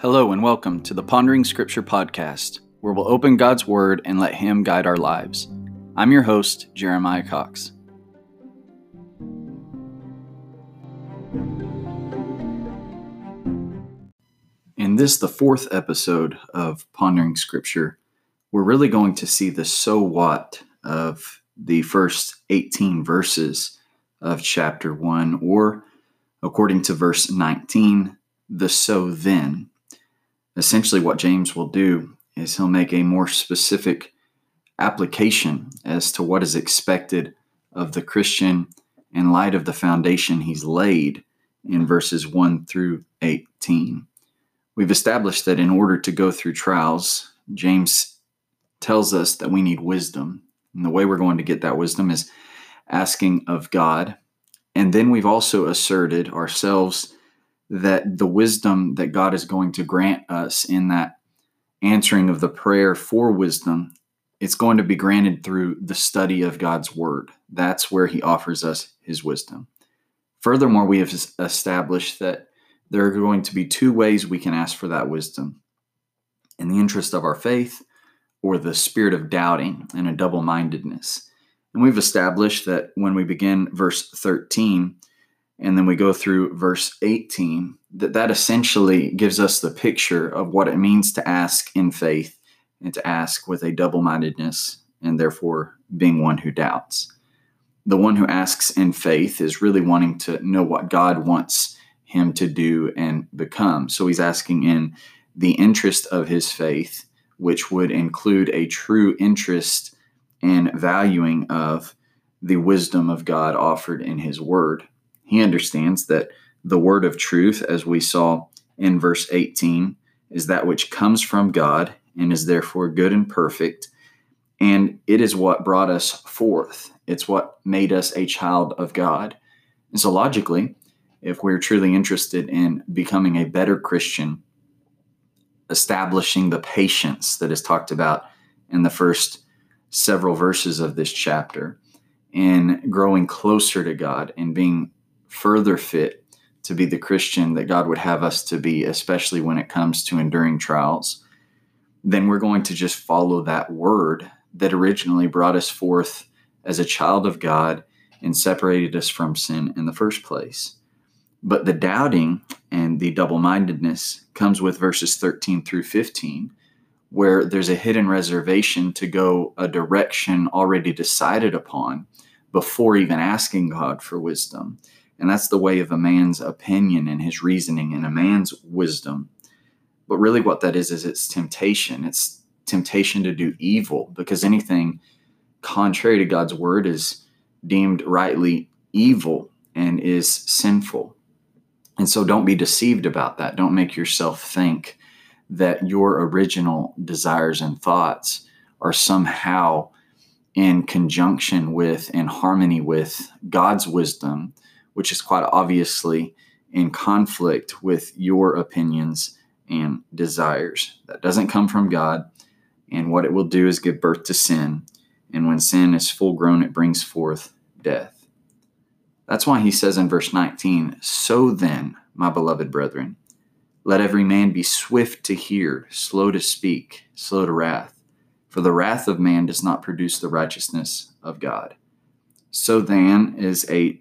Hello, and welcome to the Pondering Scripture podcast, where we'll open God's Word and let Him guide our lives. I'm your host, Jeremiah Cox. In this, the fourth episode of Pondering Scripture, we're really going to see the so what of the first 18 verses of chapter 1, or according to verse 19, the so then essentially what James will do is he'll make a more specific application as to what is expected of the Christian in light of the foundation he's laid in verses 1 through 18. We've established that in order to go through trials, James tells us that we need wisdom. And the way we're going to get that wisdom is asking of God. And then we've also asserted ourselves that the wisdom that God is going to grant us in that answering of the prayer for wisdom, it's going to be granted through the study of God's word. That's where he offers us his wisdom. Furthermore, we have established that there are going to be two ways we can ask for that wisdom in the interest of our faith or the spirit of doubting and a double mindedness. And we've established that when we begin verse 13, and then we go through verse 18 that that essentially gives us the picture of what it means to ask in faith and to ask with a double-mindedness and therefore being one who doubts. The one who asks in faith is really wanting to know what god wants him to do and become. So he's asking in the interest of his faith which would include a true interest and valuing of the wisdom of god offered in his word he understands that the word of truth, as we saw in verse 18, is that which comes from God and is therefore good and perfect. And it is what brought us forth. It's what made us a child of God. And so, logically, if we're truly interested in becoming a better Christian, establishing the patience that is talked about in the first several verses of this chapter, and growing closer to God and being further fit to be the Christian that God would have us to be, especially when it comes to enduring trials, then we're going to just follow that word that originally brought us forth as a child of God and separated us from sin in the first place. But the doubting and the double mindedness comes with verses 13 through 15, where there's a hidden reservation to go a direction already decided upon before even asking God for wisdom. And that's the way of a man's opinion and his reasoning and a man's wisdom. But really, what that is, is it's temptation. It's temptation to do evil because anything contrary to God's word is deemed rightly evil and is sinful. And so don't be deceived about that. Don't make yourself think that your original desires and thoughts are somehow in conjunction with and harmony with God's wisdom which is quite obviously in conflict with your opinions and desires. That doesn't come from God. And what it will do is give birth to sin. And when sin is full grown, it brings forth death. That's why he says in verse 19, So then, my beloved brethren, let every man be swift to hear, slow to speak, slow to wrath. For the wrath of man does not produce the righteousness of God. So then is a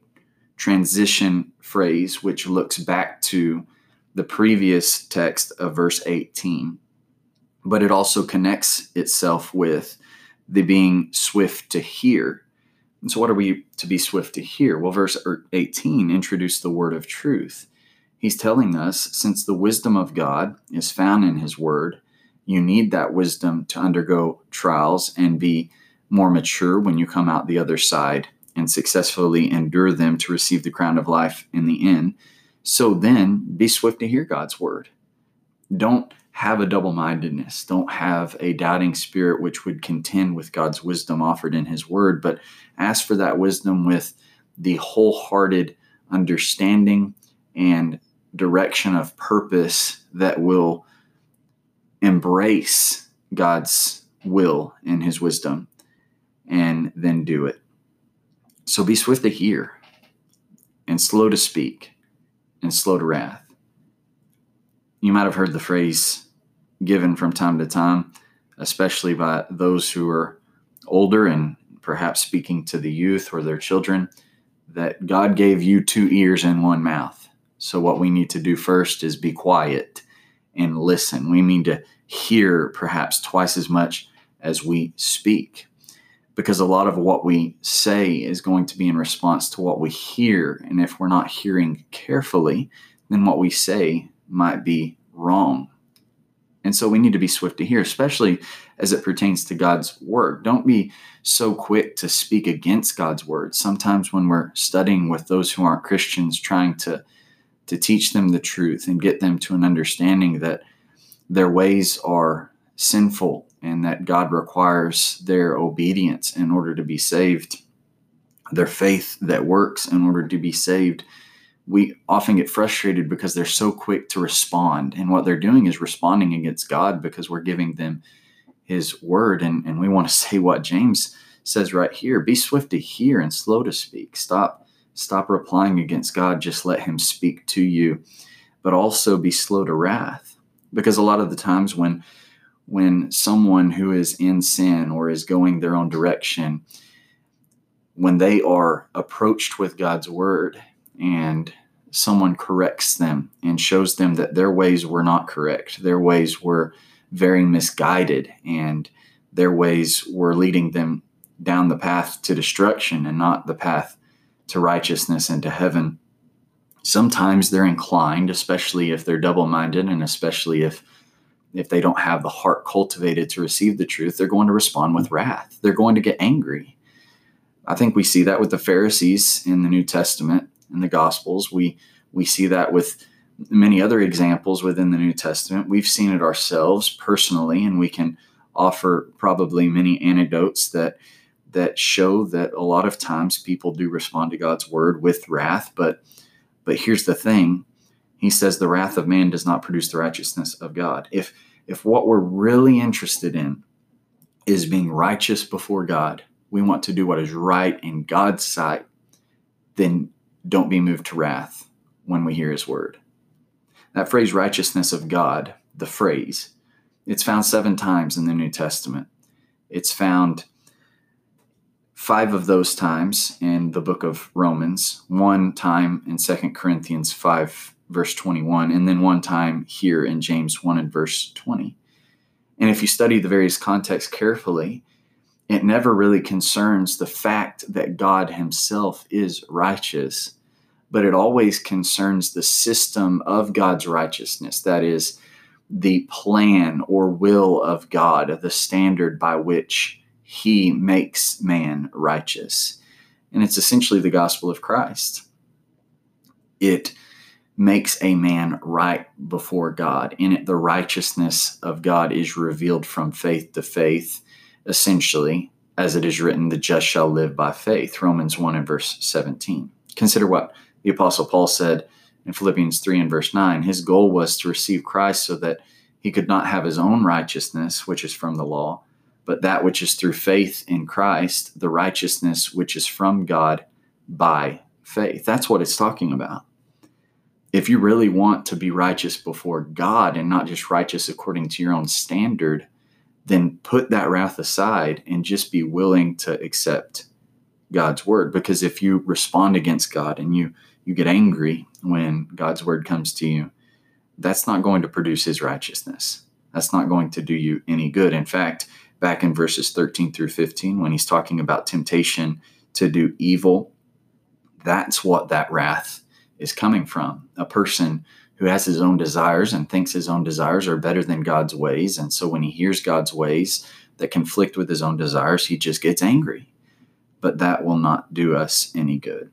transition phrase, which looks back to the previous text of verse 18. But it also connects itself with the being swift to hear. And so, what are we to be swift to hear? Well, verse er, 18 introduced the word of truth. He's telling us since the wisdom of God is found in His word, you need that wisdom to undergo trials and be more mature when you come out the other side and successfully endure them to receive the crown of life in the end. So then be swift to hear God's word. Don't have a double mindedness. Don't have a doubting spirit which would contend with God's wisdom offered in his word, but ask for that wisdom with the wholehearted understanding and direction of purpose that will embrace God's will and his wisdom and then do it. So be swift to hear, and slow to speak, and slow to wrath. you might have heard the phrase given from time to time, especially by those who are older and perhaps speaking to the youth or their children, that God gave you two ears and one mouth. So, what we need to do first is be quiet and listen. We need to hear perhaps twice as much as we speak because a lot of what we say is going to be in response to what we hear. And if we're not hearing carefully, then what we say might be wrong. And so we need to be swift to hear, especially as it pertains to God's word. Don't be so quick to speak against God's word. Sometimes when we're studying with those who aren't Christians, trying to, to teach them the truth and get them to an understanding that their ways are sinful and that God requires their obedience in order to be saved, their faith that works in order to be saved. We often get frustrated because they're so quick to respond. And what they're doing is responding against God because we're giving them His word. And, and we want to say what James says right here be swift to hear and slow to speak. Stop, stop replying against God. Just let Him speak to you. But also be slow to wrath. Because a lot of the times when when someone who is in sin or is going their own direction, when they are approached with God's word and someone corrects them and shows them that their ways were not correct, their ways were very misguided, and their ways were leading them down the path to destruction and not the path to righteousness and to heaven. Sometimes they're inclined, especially if they're double minded and especially if if they don't have the heart cultivated to receive the truth, they're going to respond with wrath. They're going to get angry. I think we see that with the Pharisees in the New Testament and the Gospels. We we see that with many other examples within the New Testament. We've seen it ourselves personally, and we can offer probably many anecdotes that that show that a lot of times people do respond to God's word with wrath. But but here's the thing: he says the wrath of man does not produce the righteousness of God. If if what we're really interested in is being righteous before God, we want to do what is right in God's sight, then don't be moved to wrath when we hear his word. That phrase righteousness of God, the phrase, it's found 7 times in the New Testament. It's found five of those times in the book of Romans, one time in Second Corinthians 5 verse 21, and then one time here in James 1 and verse 20. And if you study the various contexts carefully, it never really concerns the fact that God Himself is righteous, but it always concerns the system of God's righteousness. That is, the plan or will of God, the standard by which He makes man righteous. And it's essentially the gospel of Christ. It makes a man right before God. In it, the righteousness of God is revealed from faith to faith, essentially, as it is written, the just shall live by faith. Romans 1 and verse 17. Consider what the Apostle Paul said in Philippians 3 and verse 9. His goal was to receive Christ so that he could not have his own righteousness, which is from the law, but that which is through faith in Christ, the righteousness which is from God by faith. That's what it's talking about if you really want to be righteous before God and not just righteous according to your own standard, then put that wrath aside and just be willing to accept God's word. Because if you respond against God and you you get angry when God's word comes to you, that's not going to produce his righteousness. That's not going to do you any good. In fact, back in verses 13 through 15, when he's talking about temptation to do evil, that's what that wrath is coming from a person who has his own desires and thinks his own desires are better than God's ways. And so when he hears God's ways that conflict with his own desires, he just gets angry. But that will not do us any good.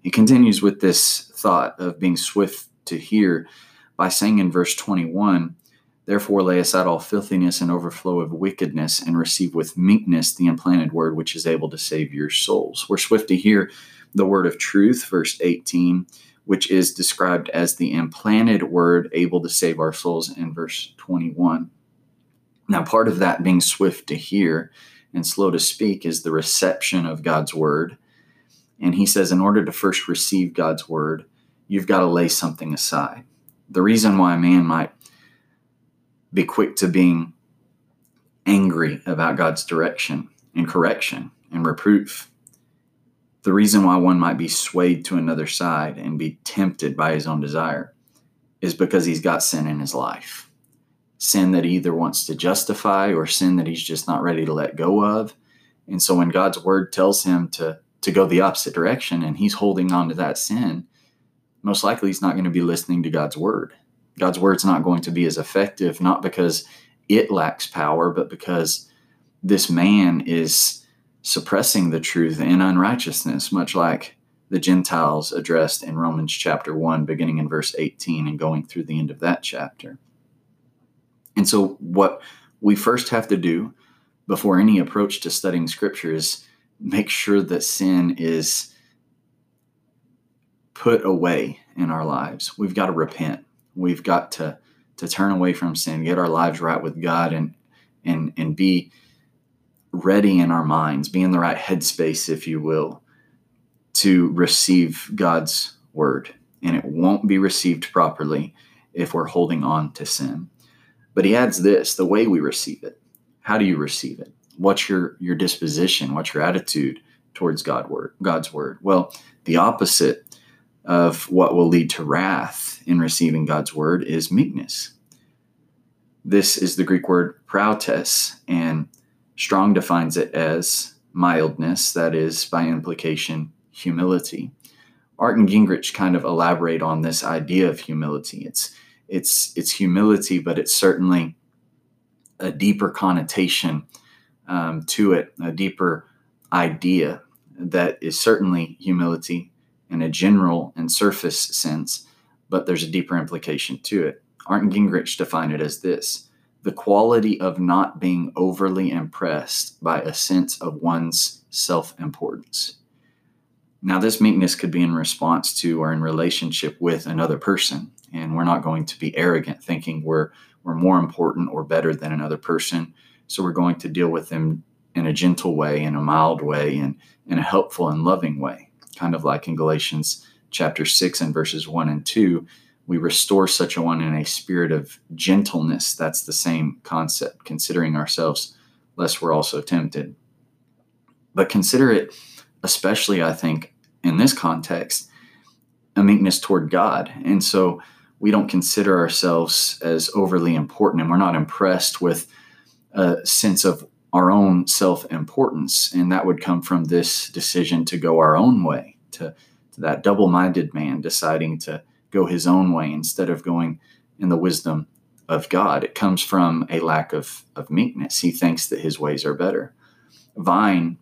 He continues with this thought of being swift to hear by saying in verse 21 Therefore, lay aside all filthiness and overflow of wickedness, and receive with meekness the implanted word which is able to save your souls. We're swift to hear the word of truth, verse 18 which is described as the implanted word able to save our souls in verse 21. Now, part of that being swift to hear and slow to speak is the reception of God's word. And he says, in order to first receive God's word, you've got to lay something aside. The reason why a man might be quick to being angry about God's direction and correction and reproof. The reason why one might be swayed to another side and be tempted by his own desire is because he's got sin in his life. Sin that he either wants to justify or sin that he's just not ready to let go of. And so when God's word tells him to, to go the opposite direction and he's holding on to that sin, most likely he's not going to be listening to God's word. God's word's not going to be as effective, not because it lacks power, but because this man is suppressing the truth in unrighteousness, much like the Gentiles addressed in Romans chapter 1, beginning in verse 18 and going through the end of that chapter. And so, what we first have to do before any approach to studying scripture is make sure that sin is put away in our lives. We've got to repent. We've got to to turn away from sin, get our lives right with God and and and be ready in our minds, be in the right headspace if you will to receive God's word. And it won't be received properly if we're holding on to sin. But he adds this, the way we receive it. How do you receive it? What's your your disposition? What's your attitude towards God word, God's word? Well, the opposite of what will lead to wrath in receiving God's word is meekness. This is the Greek word prautes, and Strong defines it as mildness, that is, by implication, humility. Arndt and Gingrich kind of elaborate on this idea of humility. It's it's it's humility, but it's certainly a deeper connotation um, to it, a deeper idea that is certainly humility in a general and surface sense, but there's a deeper implication to it. Arndt and Gingrich define it as this the quality of not being overly impressed by a sense of one's self importance. Now, this meekness could be in response to or in relationship with another person, and we're not going to be arrogant thinking we're, we're more important or better than another person. So, we're going to deal with them in a gentle way, in a mild way, and in a helpful and loving way, kind of like in Galatians chapter 6 and verses 1 and 2 we restore such a one in a spirit of gentleness. That's the same concept, considering ourselves lest we're also tempted. But consider it, especially, I think, in this context, a meekness toward God. And so we don't consider ourselves as overly important and we're not impressed with a sense of our own self importance. And that would come from this decision to go our own way, to, to that double minded man deciding to go his own way instead of going in the wisdom of God. It comes from a lack of, of meekness. He thinks that his ways are better. Vine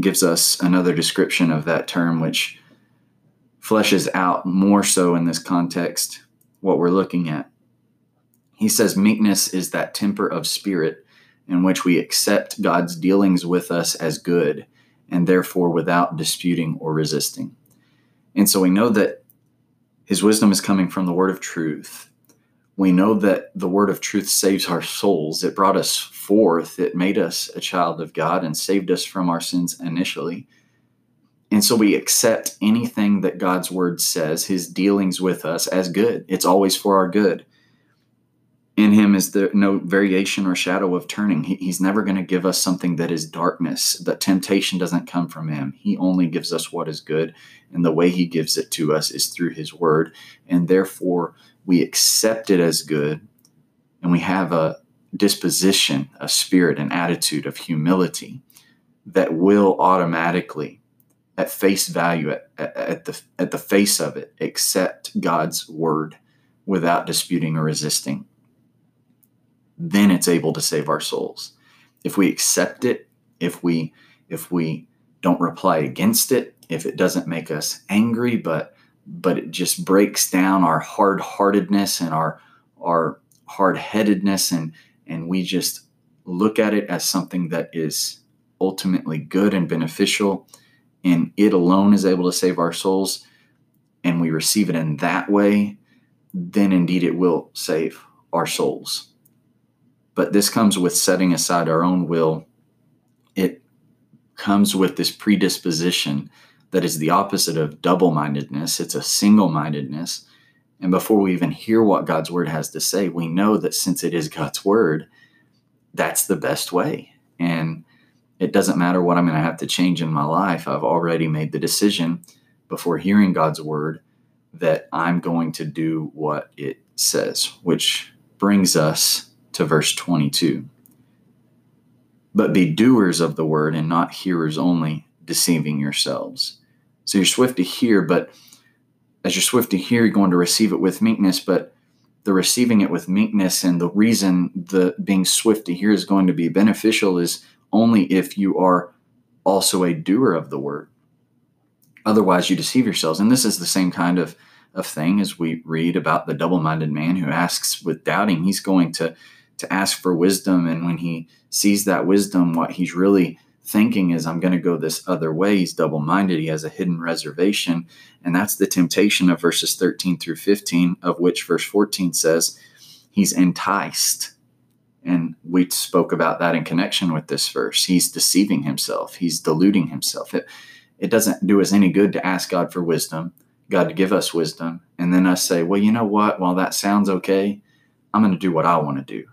gives us another description of that term, which fleshes out more so in this context what we're looking at. He says, Meekness is that temper of spirit in which we accept God's dealings with us as good and therefore without disputing or resisting. And so we know that his wisdom is coming from the word of truth. We know that the word of truth saves our souls. It brought us forth, it made us a child of God and saved us from our sins initially. And so we accept anything that God's word says, his dealings with us, as good. It's always for our good in him is there no variation or shadow of turning. He, he's never going to give us something that is darkness. That temptation doesn't come from him. He only gives us what is good. And the way he gives it to us is through his word. And therefore, we accept it as good. And we have a disposition, a spirit, an attitude of humility that will automatically, at face value, at, at, the, at the face of it, accept God's word without disputing or resisting then it's able to save our souls. If we accept it, if we if we don't reply against it, if it doesn't make us angry, but but it just breaks down our hard-heartedness and our our hard-headedness and and we just look at it as something that is ultimately good and beneficial and it alone is able to save our souls and we receive it in that way then indeed it will save our souls but this comes with setting aside our own will. It comes with this predisposition that is the opposite of double mindedness, it's a single mindedness. And before we even hear what God's word has to say, we know that since it is God's word, that's the best way. And it doesn't matter what I'm going to have to change in my life. I've already made the decision before hearing God's word that I'm going to do what it says, which brings us to verse 22. But be doers of the word and not hearers only, deceiving yourselves. So you're swift to hear, but as you're swift to hear, you're going to receive it with meekness, but the receiving it with meekness and the reason the being swift to hear is going to be beneficial is only if you are also a doer of the word. Otherwise, you deceive yourselves. And this is the same kind of, of thing as we read about the double minded man who asks with doubting. He's going to, to ask for wisdom. And when he sees that wisdom, what he's really thinking is, I'm going to go this other way. He's double minded. He has a hidden reservation. And that's the temptation of verses 13 through 15, of which verse 14 says, He's enticed. And we spoke about that in connection with this verse. He's deceiving himself, he's deluding himself. It, it doesn't do us any good to ask God for wisdom, God to give us wisdom, and then us say, well, you know what? While that sounds okay, I'm going to do what I want to do.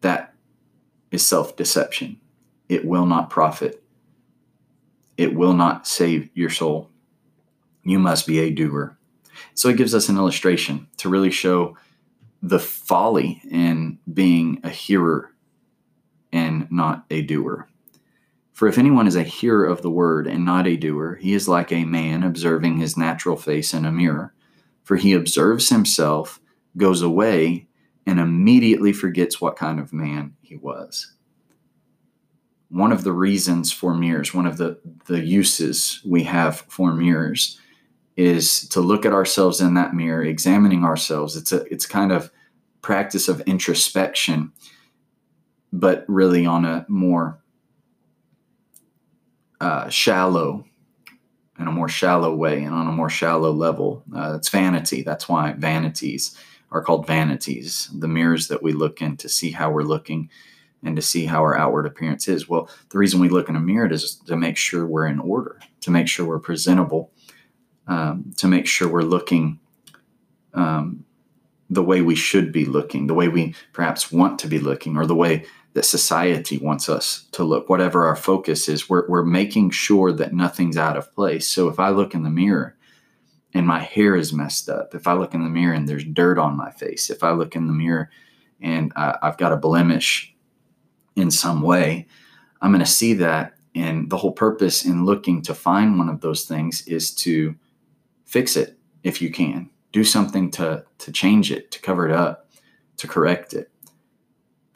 That is self deception. It will not profit, it will not save your soul. You must be a doer. So it gives us an illustration to really show the folly in being a hearer and not a doer. For if anyone is a hearer of the word and not a doer, he is like a man observing his natural face in a mirror. For he observes himself, goes away, and immediately forgets what kind of man he was. One of the reasons for mirrors, one of the, the uses we have for mirrors, is to look at ourselves in that mirror, examining ourselves. It's a it's kind of practice of introspection, but really on a more uh, shallow in a more shallow way and on a more shallow level. Uh, it's vanity. That's why vanities are called vanities, the mirrors that we look in to see how we're looking and to see how our outward appearance is. Well, the reason we look in a mirror is to make sure we're in order, to make sure we're presentable, um, to make sure we're looking um, the way we should be looking, the way we perhaps want to be looking, or the way that society wants us to look, whatever our focus is, we're, we're making sure that nothing's out of place. So if I look in the mirror and my hair is messed up, if I look in the mirror and there's dirt on my face, if I look in the mirror and I, I've got a blemish in some way, I'm going to see that. And the whole purpose in looking to find one of those things is to fix it if you can. Do something to, to change it, to cover it up, to correct it.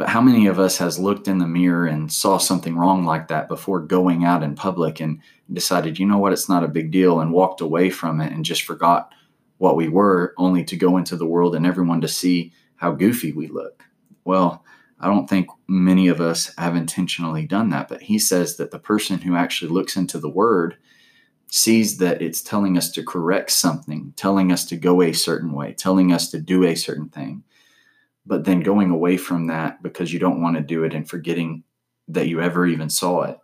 But how many of us has looked in the mirror and saw something wrong like that before going out in public and decided, you know what, it's not a big deal and walked away from it and just forgot what we were only to go into the world and everyone to see how goofy we look. Well, I don't think many of us have intentionally done that, but he says that the person who actually looks into the word sees that it's telling us to correct something, telling us to go a certain way, telling us to do a certain thing but then going away from that because you don't want to do it and forgetting that you ever even saw it.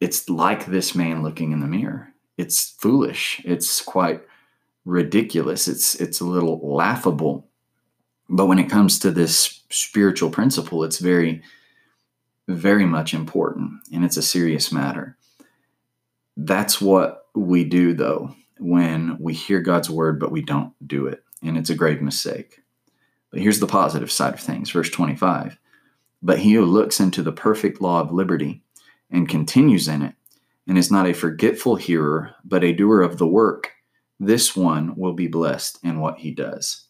It's like this man looking in the mirror. It's foolish. It's quite ridiculous. It's it's a little laughable. But when it comes to this spiritual principle, it's very very much important and it's a serious matter. That's what we do though when we hear God's word but we don't do it. And it's a grave mistake. But here's the positive side of things, verse 25. But he who looks into the perfect law of liberty and continues in it, and is not a forgetful hearer, but a doer of the work, this one will be blessed in what he does.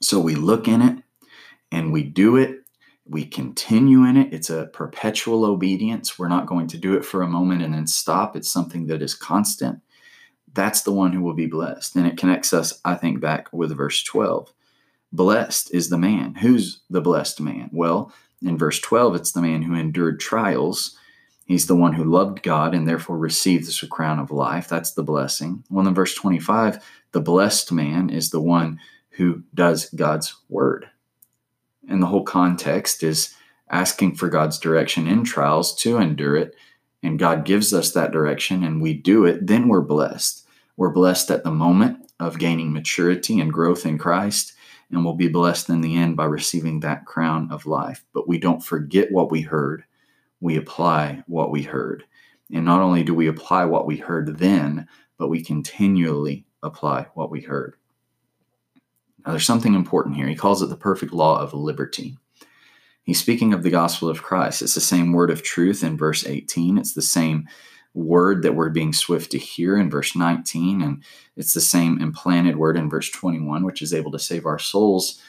So we look in it and we do it. We continue in it. It's a perpetual obedience. We're not going to do it for a moment and then stop. It's something that is constant. That's the one who will be blessed. And it connects us, I think, back with verse 12 Blessed is the man. Who's the blessed man? Well, in verse 12, it's the man who endured trials. He's the one who loved God and therefore received this crown of life. That's the blessing. Well, in verse 25, the blessed man is the one who does God's word. And the whole context is asking for God's direction in trials to endure it. And God gives us that direction and we do it. Then we're blessed. We're blessed at the moment of gaining maturity and growth in Christ, and will be blessed in the end by receiving that crown of life. But we don't forget what we heard, we apply what we heard. And not only do we apply what we heard then, but we continually apply what we heard. Now, there's something important here. He calls it the perfect law of liberty. He's speaking of the gospel of Christ. It's the same word of truth in verse 18. It's the same word that we're being swift to hear in verse 19. And it's the same implanted word in verse 21, which is able to save our souls.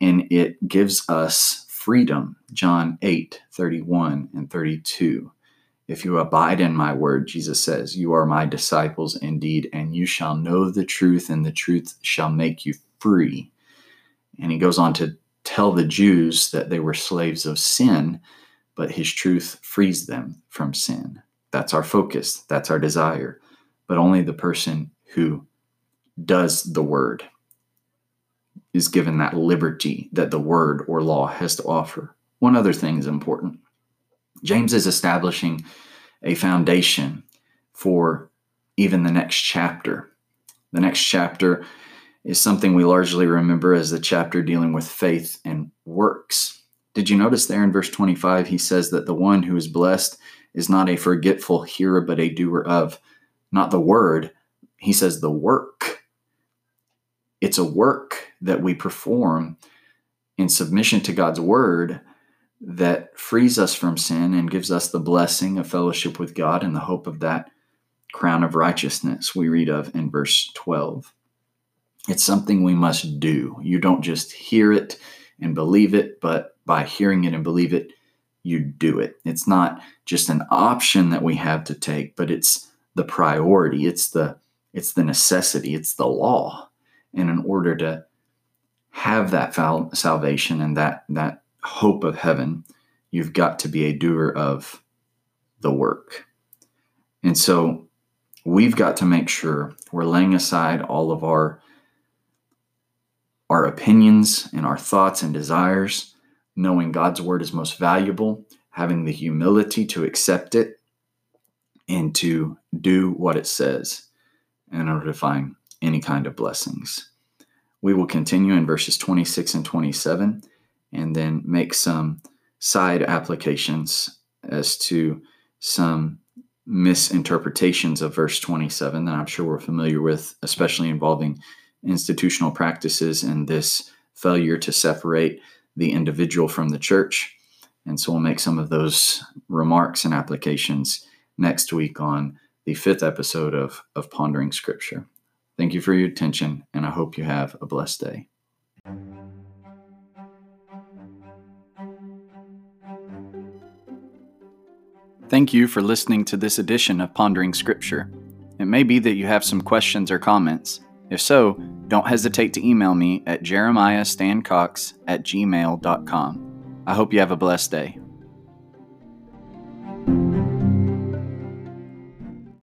And it gives us freedom. John 8, 31 and 32. If you abide in my word, Jesus says, you are my disciples indeed, and you shall know the truth, and the truth shall make you free. And he goes on to tell the Jews that they were slaves of sin, but his truth frees them from sin. That's our focus, that's our desire. But only the person who does the word is given that liberty that the word or law has to offer. One other thing is important James is establishing a foundation for even the next chapter. The next chapter is something we largely remember as the chapter dealing with faith and works. Did you notice there in verse 25, he says that the one who is blessed is not a forgetful hearer, but a doer of, not the word, he says the work. It's a work that we perform in submission to God's word that frees us from sin and gives us the blessing of fellowship with God and the hope of that crown of righteousness we read of in verse 12. It's something we must do. You don't just hear it and believe it, but by hearing it and believe it, you do it. It's not just an option that we have to take, but it's the priority. It's the it's the necessity. It's the law. And in order to have that salvation and that that hope of heaven, you've got to be a doer of the work. And so we've got to make sure we're laying aside all of our our opinions and our thoughts and desires, knowing God's word is most valuable, having the humility to accept it and to do what it says in order to find any kind of blessings. We will continue in verses 26 and 27 and then make some side applications as to some misinterpretations of verse 27 that I'm sure we're familiar with, especially involving institutional practices and this failure to separate the individual from the church. And so we'll make some of those remarks and applications next week on the fifth episode of, of Pondering Scripture. Thank you for your attention, and I hope you have a blessed day. Thank you for listening to this edition of Pondering Scripture. It may be that you have some questions or comments. If so, don't hesitate to email me at jeremiahstancox at gmail.com. I hope you have a blessed day.